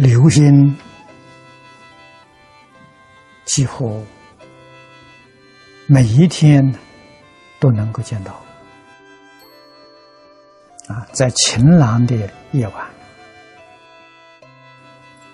流星几乎每一天都能够见到。啊，在晴朗的夜晚，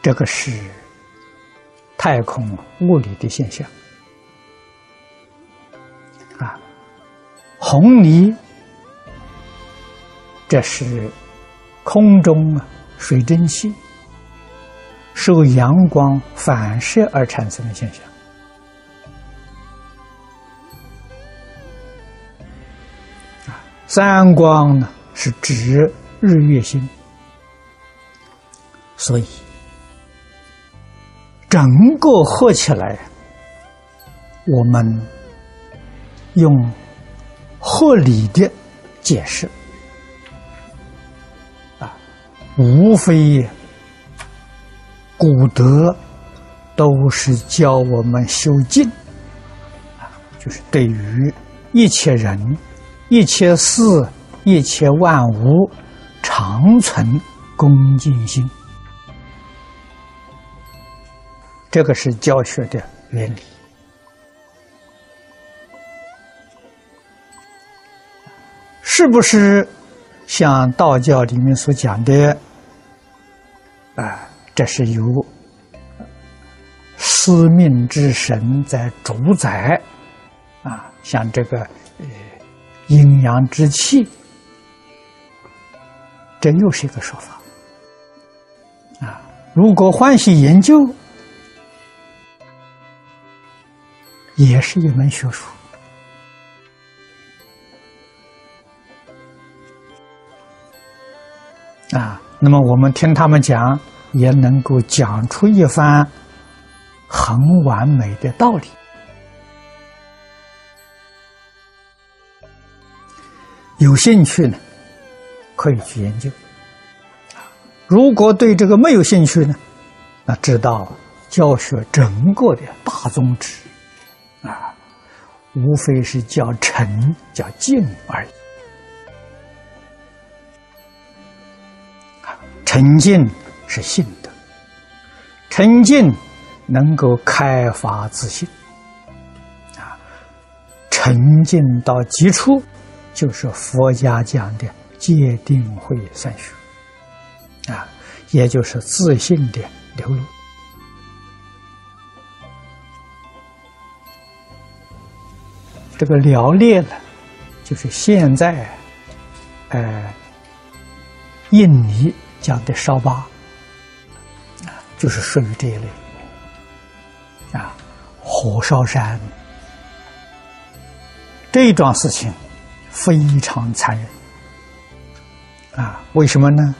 这个是太空物理的现象。啊，红泥，这是空中水蒸气受阳光反射而产生的现象。啊，三光呢？是指日月星，所以整个合起来，我们用合理的解释啊，无非古德都是教我们修静啊，就是对于一切人、一切事。一切万物常存恭敬心，这个是教学的原理。是不是像道教里面所讲的？啊，这是由司命之神在主宰啊，像这个呃阴阳之气。这又是一个说法啊！如果欢喜研究，也是一门学术啊。那么我们听他们讲，也能够讲出一番很完美的道理。有兴趣呢？可以去研究，如果对这个没有兴趣呢，那知道教学整个的大宗旨，啊，无非是叫诚叫静而已。沉静是信德，沉静能够开发自信，啊，沉静到极处，就是佛家讲的。界定会散虚，啊，也就是自信的流露。这个辽列呢，就是现在，呃，印尼讲的烧巴，就是属于这一类，啊，火烧山，这一桩事情非常残忍。啊，为什么呢？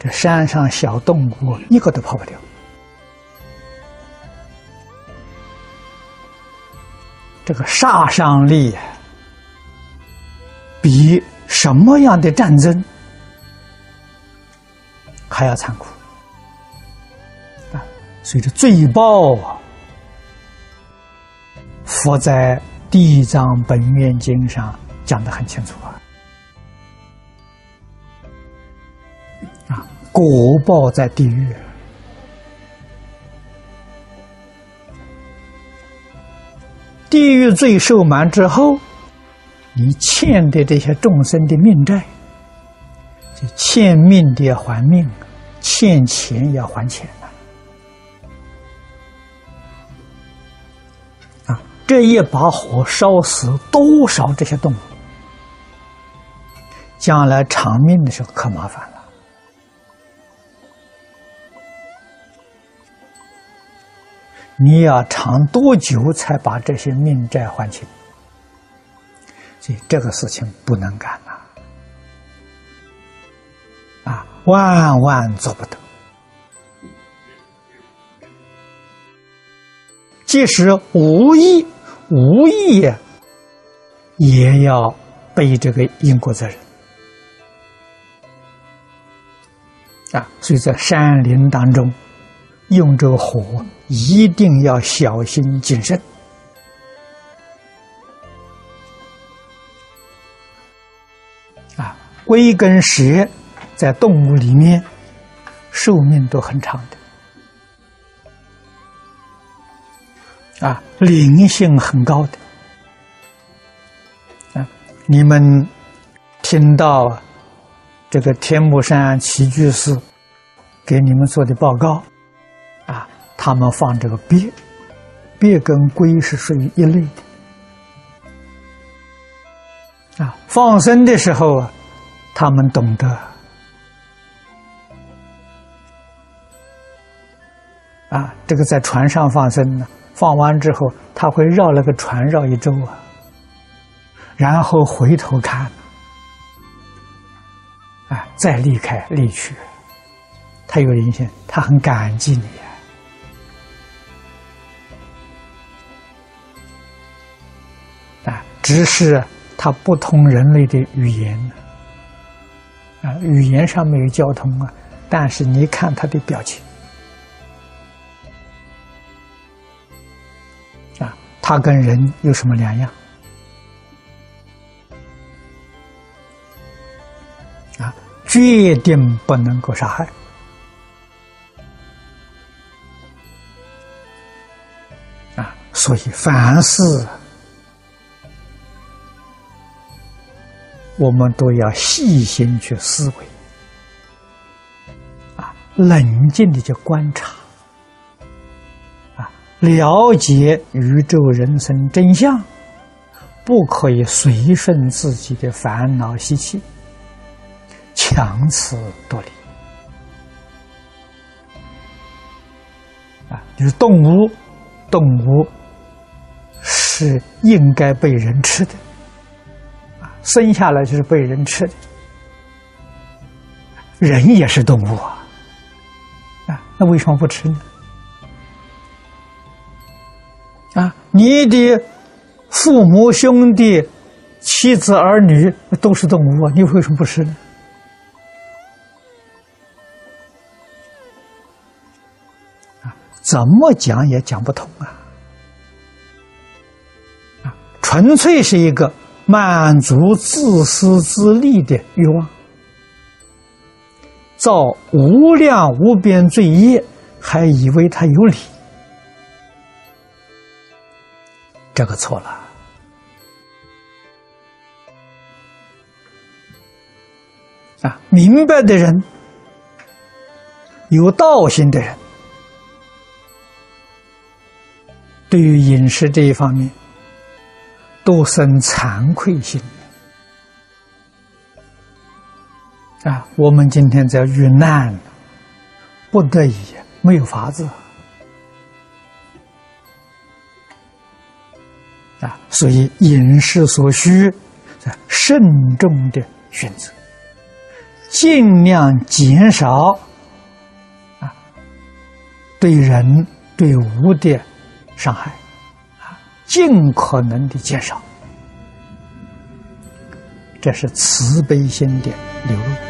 这山上小动物一个都跑不掉。这个杀伤力比什么样的战争还要残酷！所以这罪报啊，佛在《地藏本愿经》上讲的很清楚啊。啊果报在地狱，地狱罪受满之后，你欠的这些众生的命债，就欠命的要还命，欠钱要还钱这一把火烧死多少这些动物，将来偿命的时候可麻烦了。你要偿多久才把这些命债还清？所以这个事情不能干呐！啊，万万做不得。即使无意无意，也要背这个因果责任。啊，所以在山林当中。用这个火一定要小心谨慎啊！龟跟蛇在动物里面寿命都很长的啊，灵性很高的啊，你们听到这个天目山齐居士给你们做的报告啊，他们放这个鳖，鳖跟龟是属于一类的啊，放生的时候啊，他们懂得啊，这个在船上放生呢。放完之后，他会绕那个船绕一周啊，然后回头看，啊，再离开离去，他有灵性，他很感激你啊，啊，只是他不通人类的语言啊，语言上没有交通啊，但是你看他的表情。他跟人有什么两样？啊，决定不能够杀害。啊，所以凡事我们都要细心去思维，啊，冷静的去观察。了解宇宙人生真相，不可以随顺自己的烦恼习气，强词夺理。啊，就是动物，动物是应该被人吃的，啊，生下来就是被人吃的，人也是动物啊，啊，那为什么不吃呢？你的父母、兄弟、妻子、儿女都是动物啊，你为什么不吃呢？啊，怎么讲也讲不通啊！啊，纯粹是一个满足自私自利的欲望，造无量无边罪业，还以为他有理。这个错了啊！明白的人，有道心的人，对于饮食这一方面，都生惭愧心啊！我们今天在遇难，不得已，没有法子。啊，所以饮食所需，慎重的选择，尽量减少啊对人对物的伤害，啊，尽可能的减少，这是慈悲心的流露。